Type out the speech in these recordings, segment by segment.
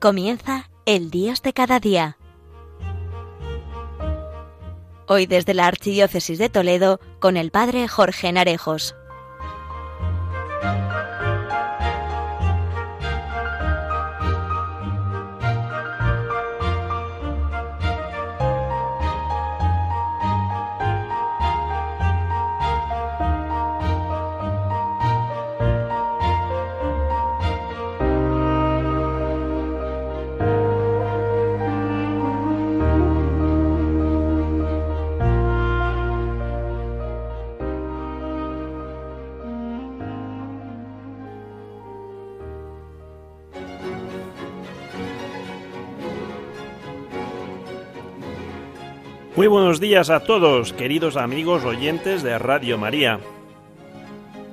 Comienza el Días de cada día. Hoy desde la Archidiócesis de Toledo con el Padre Jorge Narejos. Muy buenos días a todos, queridos amigos oyentes de Radio María.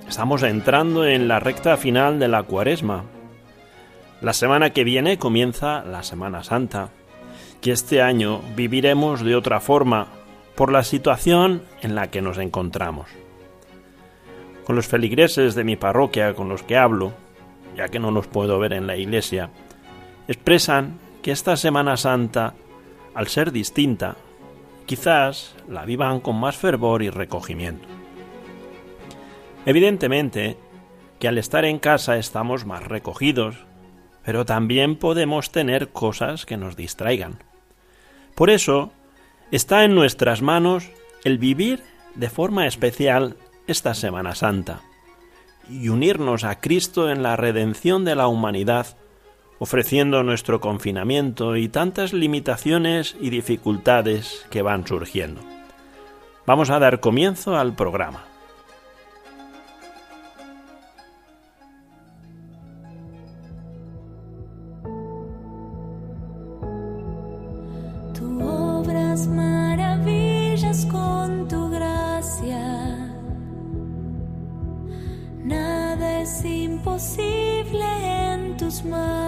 Estamos entrando en la recta final de la cuaresma. La semana que viene comienza la Semana Santa, que este año viviremos de otra forma por la situación en la que nos encontramos. Con los feligreses de mi parroquia con los que hablo, ya que no los puedo ver en la iglesia, expresan que esta Semana Santa, al ser distinta, quizás la vivan con más fervor y recogimiento. Evidentemente que al estar en casa estamos más recogidos, pero también podemos tener cosas que nos distraigan. Por eso, está en nuestras manos el vivir de forma especial esta Semana Santa y unirnos a Cristo en la redención de la humanidad ofreciendo nuestro confinamiento y tantas limitaciones y dificultades que van surgiendo. Vamos a dar comienzo al programa. Tú obras maravillas con tu gracia. Nada es imposible en tus manos.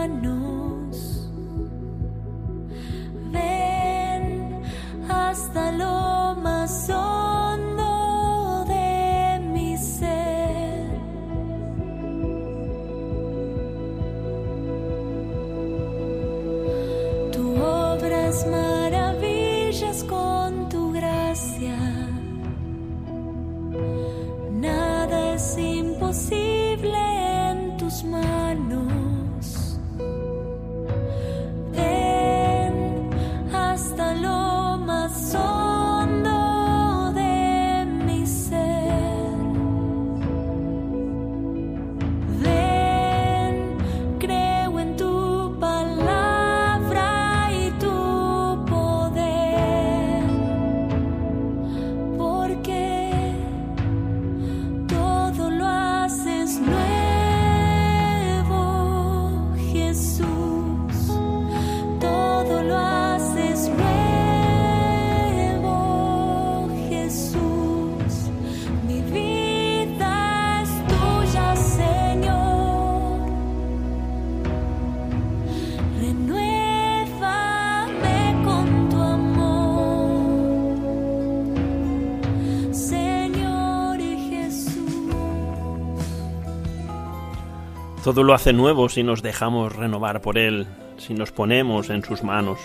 Todo lo hace nuevo si nos dejamos renovar por Él, si nos ponemos en sus manos.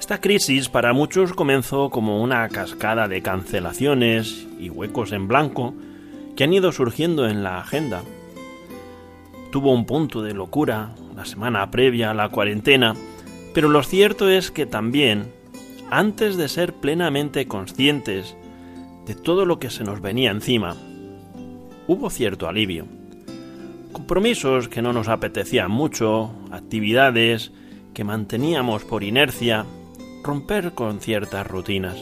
Esta crisis para muchos comenzó como una cascada de cancelaciones y huecos en blanco que han ido surgiendo en la agenda. Tuvo un punto de locura la semana previa a la cuarentena, pero lo cierto es que también, antes de ser plenamente conscientes de todo lo que se nos venía encima, hubo cierto alivio compromisos que no nos apetecían mucho, actividades que manteníamos por inercia, romper con ciertas rutinas.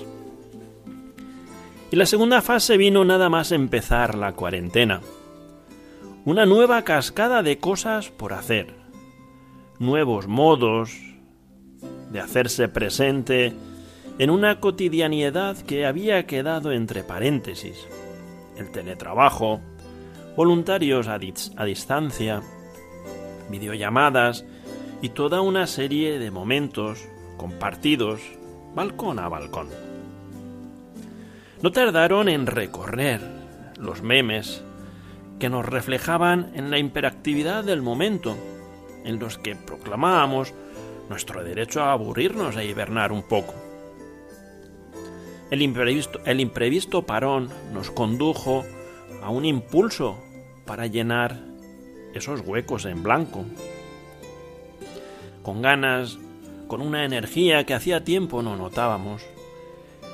Y la segunda fase vino nada más empezar la cuarentena. Una nueva cascada de cosas por hacer, nuevos modos de hacerse presente en una cotidianidad que había quedado entre paréntesis. El teletrabajo, voluntarios a, dis- a distancia, videollamadas y toda una serie de momentos compartidos balcón a balcón. No tardaron en recorrer los memes que nos reflejaban en la hiperactividad del momento en los que proclamábamos nuestro derecho a aburrirnos e hibernar un poco. El imprevisto, el imprevisto parón nos condujo a un impulso para llenar esos huecos en blanco. Con ganas, con una energía que hacía tiempo no notábamos.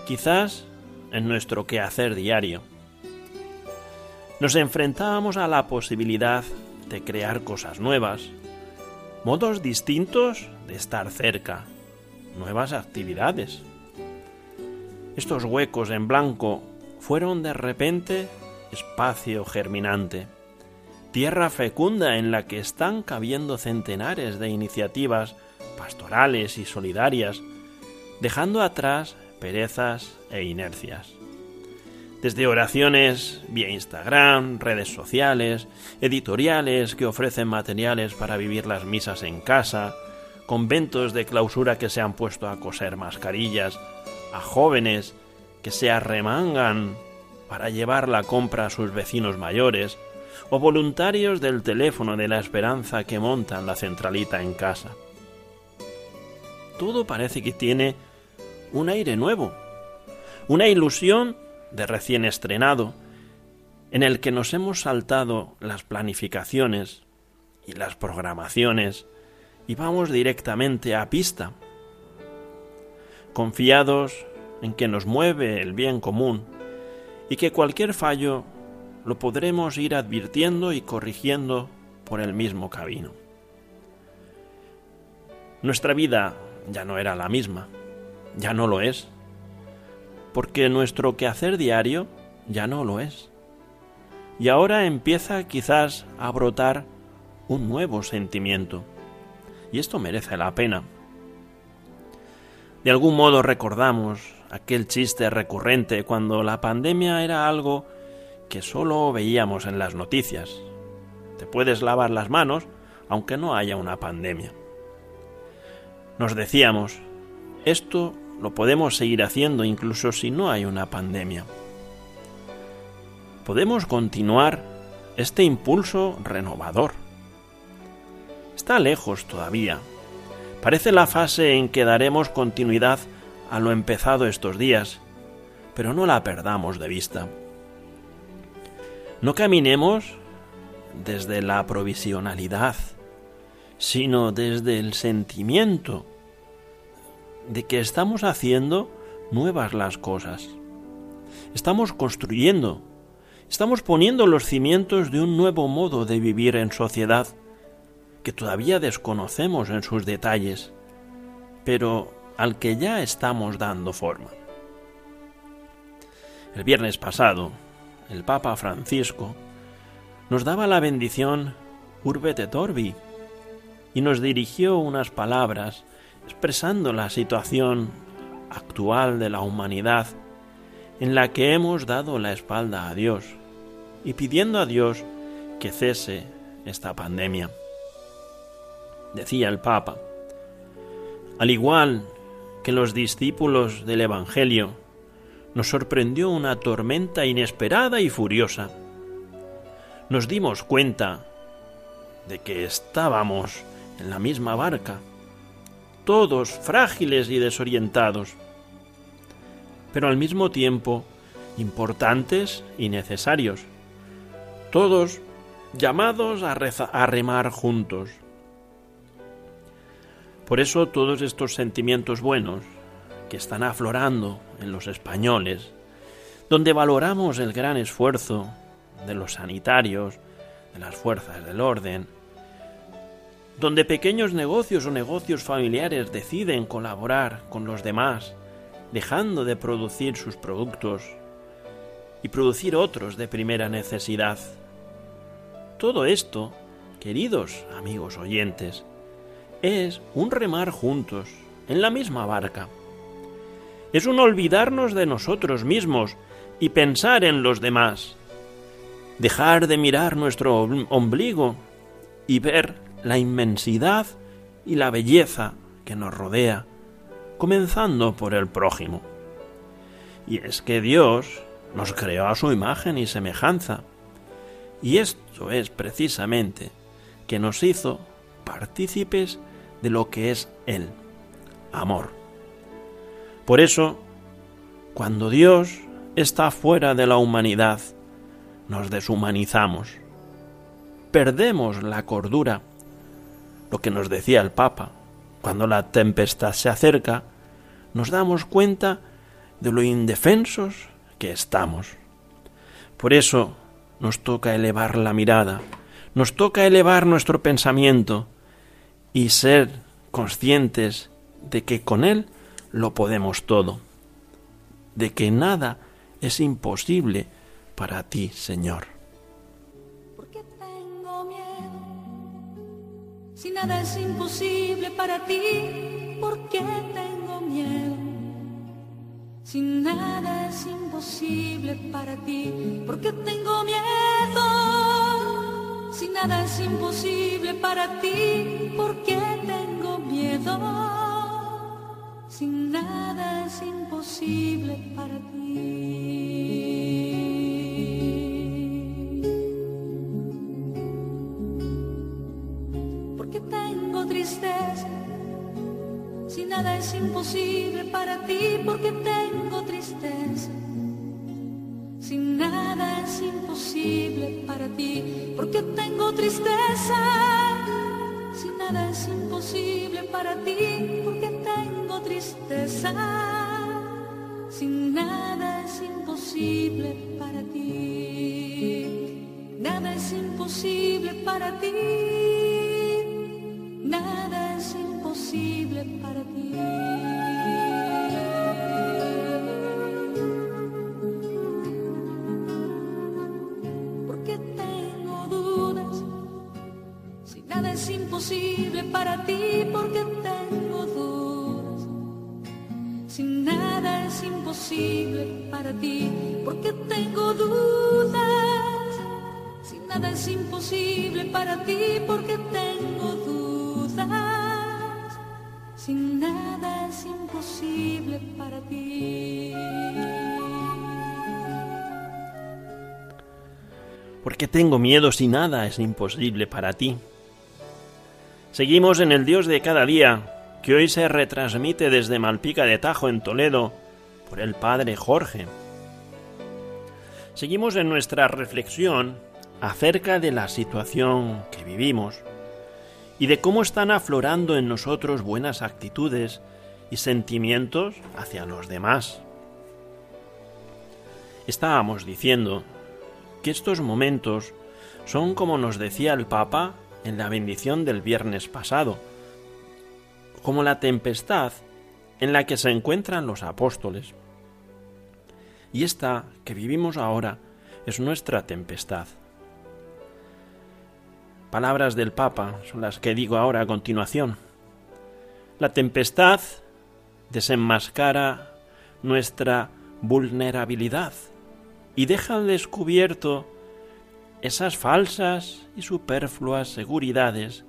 Quizás en nuestro quehacer diario. Nos enfrentábamos a la posibilidad de crear cosas nuevas, modos distintos de estar cerca, nuevas actividades. Estos huecos en blanco fueron de repente espacio germinante, tierra fecunda en la que están cabiendo centenares de iniciativas pastorales y solidarias, dejando atrás perezas e inercias. Desde oraciones vía Instagram, redes sociales, editoriales que ofrecen materiales para vivir las misas en casa, conventos de clausura que se han puesto a coser mascarillas, a jóvenes que se arremangan para llevar la compra a sus vecinos mayores, o voluntarios del teléfono de la esperanza que montan la centralita en casa. Todo parece que tiene un aire nuevo, una ilusión de recién estrenado, en el que nos hemos saltado las planificaciones y las programaciones y vamos directamente a pista, confiados en que nos mueve el bien común y que cualquier fallo lo podremos ir advirtiendo y corrigiendo por el mismo camino. Nuestra vida ya no era la misma, ya no lo es, porque nuestro quehacer diario ya no lo es. Y ahora empieza quizás a brotar un nuevo sentimiento, y esto merece la pena. De algún modo recordamos aquel chiste recurrente cuando la pandemia era algo que solo veíamos en las noticias. Te puedes lavar las manos aunque no haya una pandemia. Nos decíamos, esto lo podemos seguir haciendo incluso si no hay una pandemia. Podemos continuar este impulso renovador. Está lejos todavía. Parece la fase en que daremos continuidad a lo empezado estos días, pero no la perdamos de vista. No caminemos desde la provisionalidad, sino desde el sentimiento de que estamos haciendo nuevas las cosas. Estamos construyendo, estamos poniendo los cimientos de un nuevo modo de vivir en sociedad que todavía desconocemos en sus detalles, pero al que ya estamos dando forma. El viernes pasado, el Papa Francisco nos daba la bendición Urbe et Orbi y nos dirigió unas palabras expresando la situación actual de la humanidad en la que hemos dado la espalda a Dios y pidiendo a Dios que cese esta pandemia. Decía el Papa, al igual que los discípulos del Evangelio, nos sorprendió una tormenta inesperada y furiosa. Nos dimos cuenta de que estábamos en la misma barca, todos frágiles y desorientados, pero al mismo tiempo importantes y necesarios, todos llamados a, remar juntos. Por eso todos estos sentimientos buenos que están aflorando en los españoles, donde valoramos el gran esfuerzo de los sanitarios, de las fuerzas del orden, donde pequeños negocios o negocios familiares deciden colaborar con los demás, dejando de producir sus productos y producir otros de primera necesidad. Todo esto, queridos amigos oyentes, es un remar juntos, en la misma barca. Es un olvidarnos de nosotros mismos y pensar en los demás. Dejar de mirar nuestro ombligo y ver la inmensidad y la belleza que nos rodea, comenzando por el prójimo. Y es que Dios nos creó a su imagen y semejanza. Y esto es precisamente que nos hizo partícipes de lo que es Él, amor. Por eso, cuando Dios está fuera de la humanidad, nos deshumanizamos, perdemos la cordura, lo que nos decía el Papa, cuando la tempestad se acerca, nos damos cuenta de lo indefensos que estamos. Por eso nos toca elevar la mirada, nos toca elevar nuestro pensamiento y ser conscientes de que con Él lo podemos todo, de que nada es imposible para ti, Señor. ¿Por qué tengo miedo? Si nada es imposible para ti, ¿por qué tengo miedo? Si nada es imposible para ti, ¿por qué tengo miedo? Si nada es imposible para ti, ¿por qué tengo miedo? Si nada es imposible para ti. ¿Por qué tengo tristeza? Si nada es imposible para ti, ¿por qué tengo tristeza? Si nada es imposible para ti, ¿por qué tengo tristeza? Si nada es imposible para ti, ¿por qué tengo tristeza? Si nada es imposible para ti, nada es imposible para ti, nada es imposible para ti. Para ti, ¿por qué tengo dudas? Si nada es imposible para ti, ¿por qué tengo dudas? Si nada es imposible para ti, ¿por qué tengo dudas? Si nada es imposible para ti. ¿Por qué tengo miedo si nada es imposible para ti? Seguimos en el Dios de cada día, que hoy se retransmite desde Malpica de Tajo en Toledo por el Padre Jorge. Seguimos en nuestra reflexión acerca de la situación que vivimos y de cómo están aflorando en nosotros buenas actitudes y sentimientos hacia los demás. Estábamos diciendo que estos momentos son como nos decía el Papa en la bendición del viernes pasado, como la tempestad en la que se encuentran los apóstoles. Y esta que vivimos ahora es nuestra tempestad. Palabras del Papa son las que digo ahora a continuación. La tempestad desenmascara nuestra vulnerabilidad y deja al descubierto esas falsas y superfluas seguridades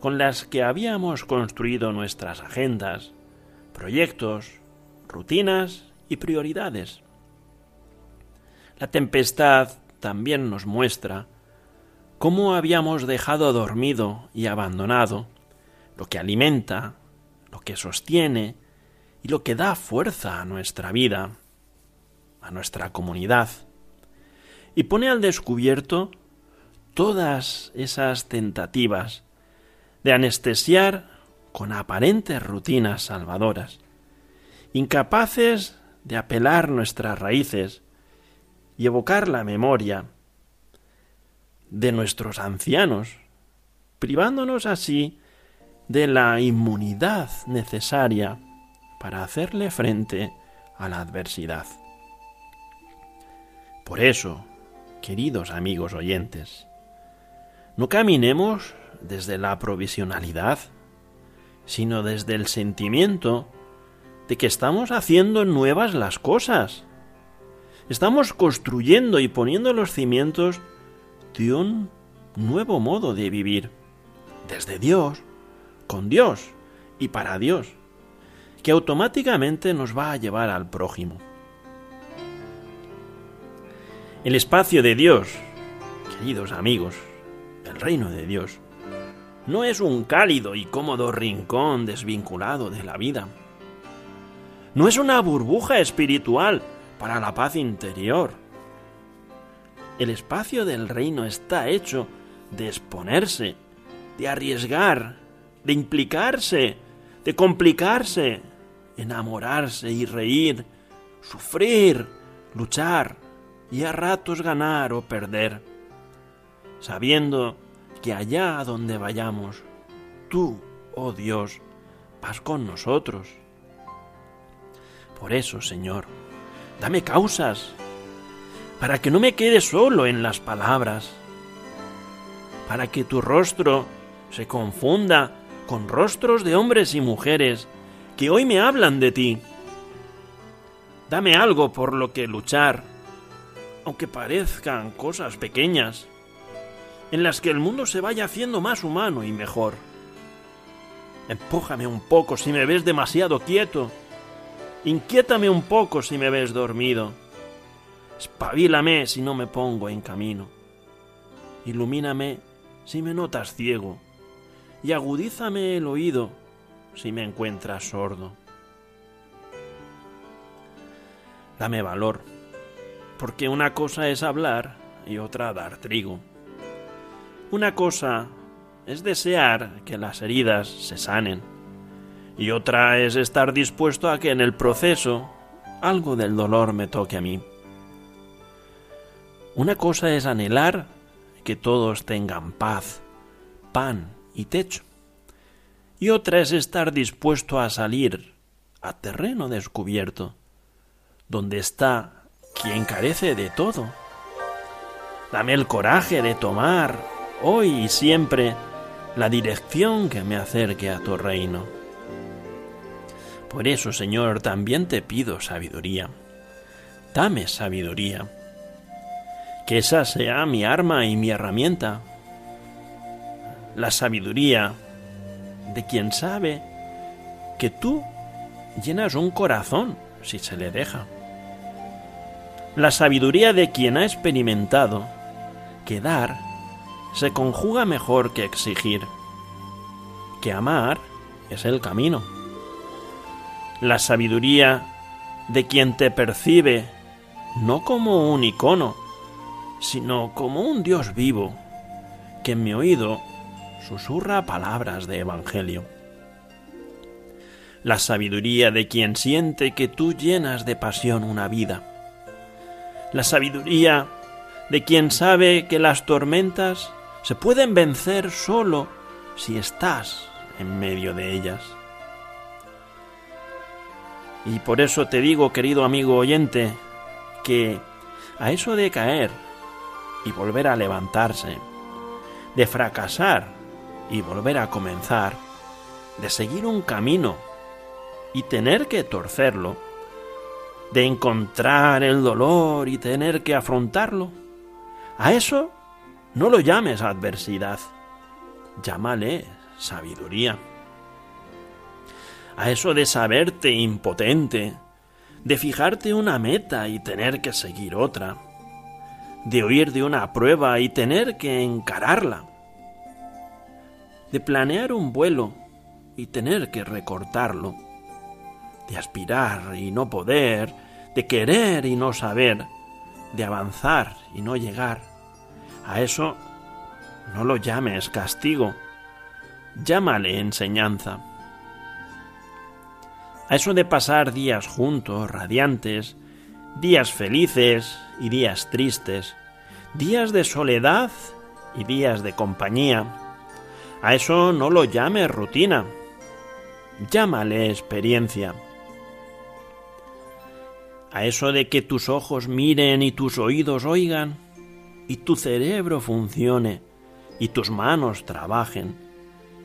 con las que habíamos construido nuestras agendas, proyectos, rutinas y prioridades. La tempestad también nos muestra cómo habíamos dejado dormido y abandonado lo que alimenta, lo que sostiene y lo que da fuerza a nuestra vida, a nuestra comunidad, y pone al descubierto todas esas tentativas de anestesiar con aparentes rutinas salvadoras, incapaces de apelar nuestras raíces y evocar la memoria de nuestros ancianos, privándonos así de la inmunidad necesaria para hacerle frente a la adversidad. Por eso, queridos amigos oyentes, no caminemos desde la provisionalidad, sino desde el sentimiento de que estamos haciendo nuevas las cosas. Estamos construyendo y poniendo los cimientos de un nuevo modo de vivir, desde Dios, con Dios y para Dios, que automáticamente nos va a llevar al prójimo. El espacio de Dios, queridos amigos, el reino de Dios, no es un cálido y cómodo rincón desvinculado de la vida. No es una burbuja espiritual para la paz interior. El espacio del reino está hecho de exponerse, de arriesgar, de implicarse, de complicarse, enamorarse y reír, sufrir, luchar y a ratos ganar o perder, sabiendo que allá donde vayamos, tú, oh Dios, vas con nosotros. Por eso, Señor, dame causas, para que no me quede solo en las palabras, para que tu rostro se confunda con rostros de hombres y mujeres que hoy me hablan de ti. Dame algo por lo que luchar, aunque parezcan cosas pequeñas, en las que el mundo se vaya haciendo más humano y mejor. Empújame un poco si me ves demasiado quieto. Inquiétame un poco si me ves dormido. Espabilame si no me pongo en camino. Ilumíname si me notas ciego. Y agudízame el oído si me encuentras sordo. Dame valor, porque una cosa es hablar y otra dar trigo. Una cosa es desear que las heridas se sanen y otra es estar dispuesto a que en el proceso algo del dolor me toque a mí. Una cosa es anhelar que todos tengan paz, pan y techo. Y otra es estar dispuesto a salir a terreno descubierto, donde está quien carece de todo. Dame el coraje de tomar hoy y siempre, la dirección que me acerque a tu reino. Por eso, Señor, también te pido sabiduría. Dame sabiduría. Que esa sea mi arma y mi herramienta. La sabiduría de quien sabe que tú llenas un corazón si se le deja. La sabiduría de quien ha experimentado que dar se conjuga mejor que exigir, que amar es el camino. La sabiduría de quien te percibe no como un icono, sino como un Dios vivo, que en mi oído susurra palabras de Evangelio. La sabiduría de quien siente que tú llenas de pasión una vida. La sabiduría de quien sabe que las tormentas se pueden vencer solo si estás en medio de ellas. Y por eso te digo, querido amigo oyente, que a eso de caer y volver a levantarse, de fracasar y volver a comenzar, de seguir un camino y tener que torcerlo, de encontrar el dolor y tener que afrontarlo, a eso no lo llames adversidad, llámale sabiduría. A eso de saberte impotente, de fijarte una meta y tener que seguir otra, de oír de una prueba y tener que encararla, de planear un vuelo y tener que recortarlo, de aspirar y no poder, de querer y no saber, de avanzar y no llegar, a eso no lo llames castigo, llámale enseñanza. A eso de pasar días juntos, radiantes, días felices y días tristes, días de soledad y días de compañía, a eso no lo llames rutina, llámale experiencia. A eso de que tus ojos miren y tus oídos oigan, y tu cerebro funcione, y tus manos trabajen,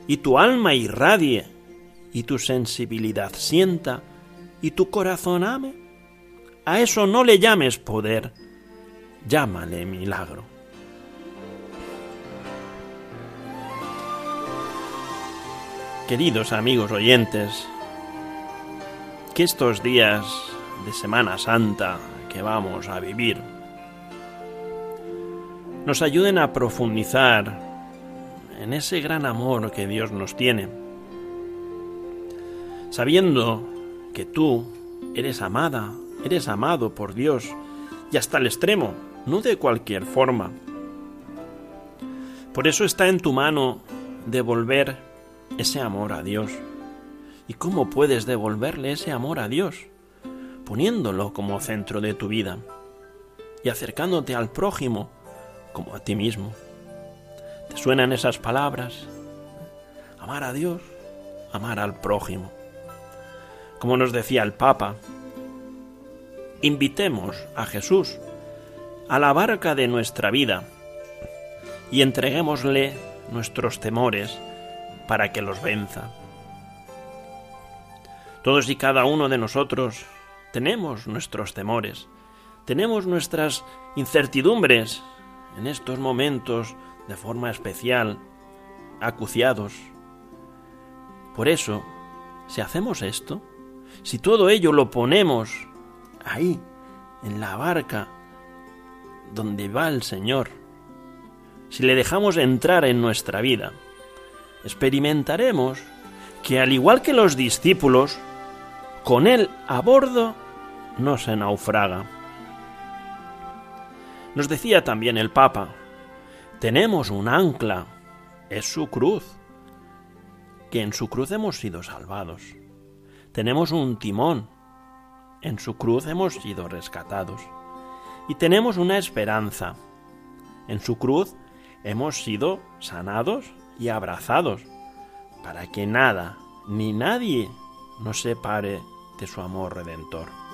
y tu alma irradie, y tu sensibilidad sienta, y tu corazón ame. A eso no le llames poder, llámale milagro. Queridos amigos oyentes, que estos días de Semana Santa que vamos a vivir nos ayuden a profundizar en ese gran amor que Dios nos tiene. Sabiendo que tú eres amada, eres amado por Dios y hasta el extremo, no de cualquier forma. Por eso está en tu mano devolver ese amor a Dios. ¿Y cómo puedes devolverle ese amor a Dios? Poniéndolo como centro de tu vida y acercándote al prójimo como a ti mismo. ¿Te suenan esas palabras? Amar a Dios, amar al prójimo. Como nos decía el Papa, invitemos a Jesús a la barca de nuestra vida y entreguémosle nuestros temores para que los venza. Todos y cada uno de nosotros tenemos nuestros temores, tenemos nuestras incertidumbres en estos momentos de forma especial, acuciados. Por eso, si hacemos esto, si todo ello lo ponemos ahí, en la barca donde va el Señor, si le dejamos entrar en nuestra vida, experimentaremos que al igual que los discípulos, con Él a bordo no se naufraga. Nos decía también el Papa, tenemos un ancla, es su cruz, que en su cruz hemos sido salvados. Tenemos un timón, en su cruz hemos sido rescatados. Y tenemos una esperanza, en su cruz hemos sido sanados y abrazados, para que nada ni nadie nos separe de su amor redentor.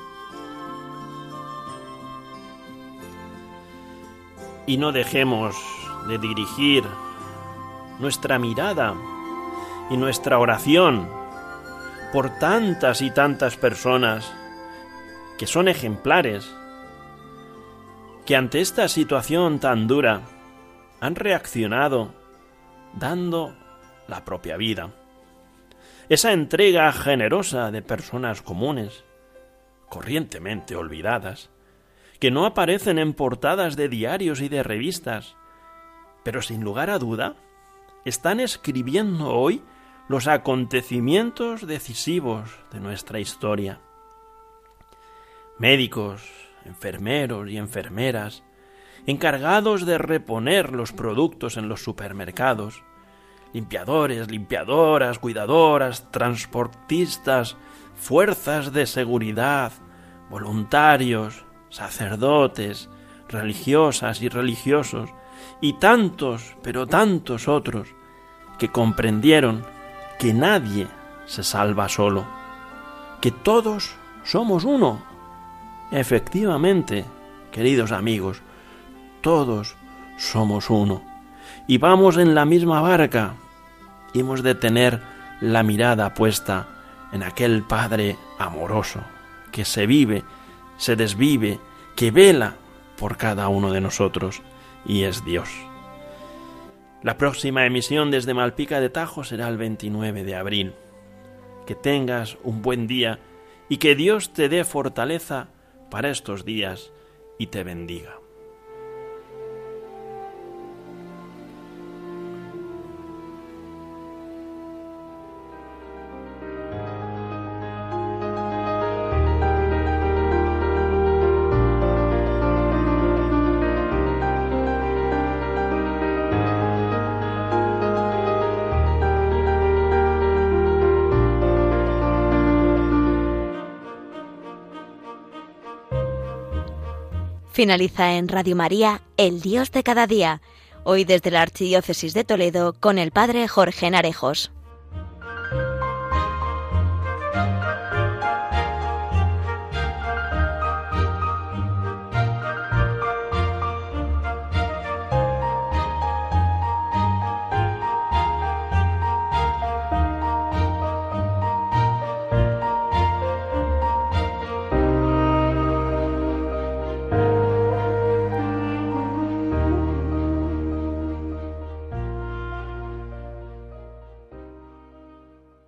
Y no dejemos de dirigir nuestra mirada y nuestra oración por tantas y tantas personas que son ejemplares, que ante esta situación tan dura han reaccionado dando la propia vida. Esa entrega generosa de personas comunes, corrientemente olvidadas, que no aparecen en portadas de diarios y de revistas, pero sin lugar a duda están escribiendo hoy los acontecimientos decisivos de nuestra historia. Médicos, enfermeros y enfermeras, encargados de reponer los productos en los supermercados, limpiadores, limpiadoras, cuidadoras, transportistas, fuerzas de seguridad, voluntarios, sacerdotes, religiosas y religiosos, y tantos, pero tantos otros, que comprendieron que nadie se salva solo, que todos somos uno. Efectivamente, queridos amigos, todos somos uno. Y vamos en la misma barca. Y hemos de tener la mirada puesta en aquel Padre amoroso, que se vive se desvive, que vela por cada uno de nosotros y es Dios. La próxima emisión desde Malpica de Tajo será el 29 de abril. Que tengas un buen día y que Dios te dé fortaleza para estos días y te bendiga. Finaliza en Radio María, El Dios de cada día, hoy desde la Archidiócesis de Toledo con el Padre Jorge Narejos.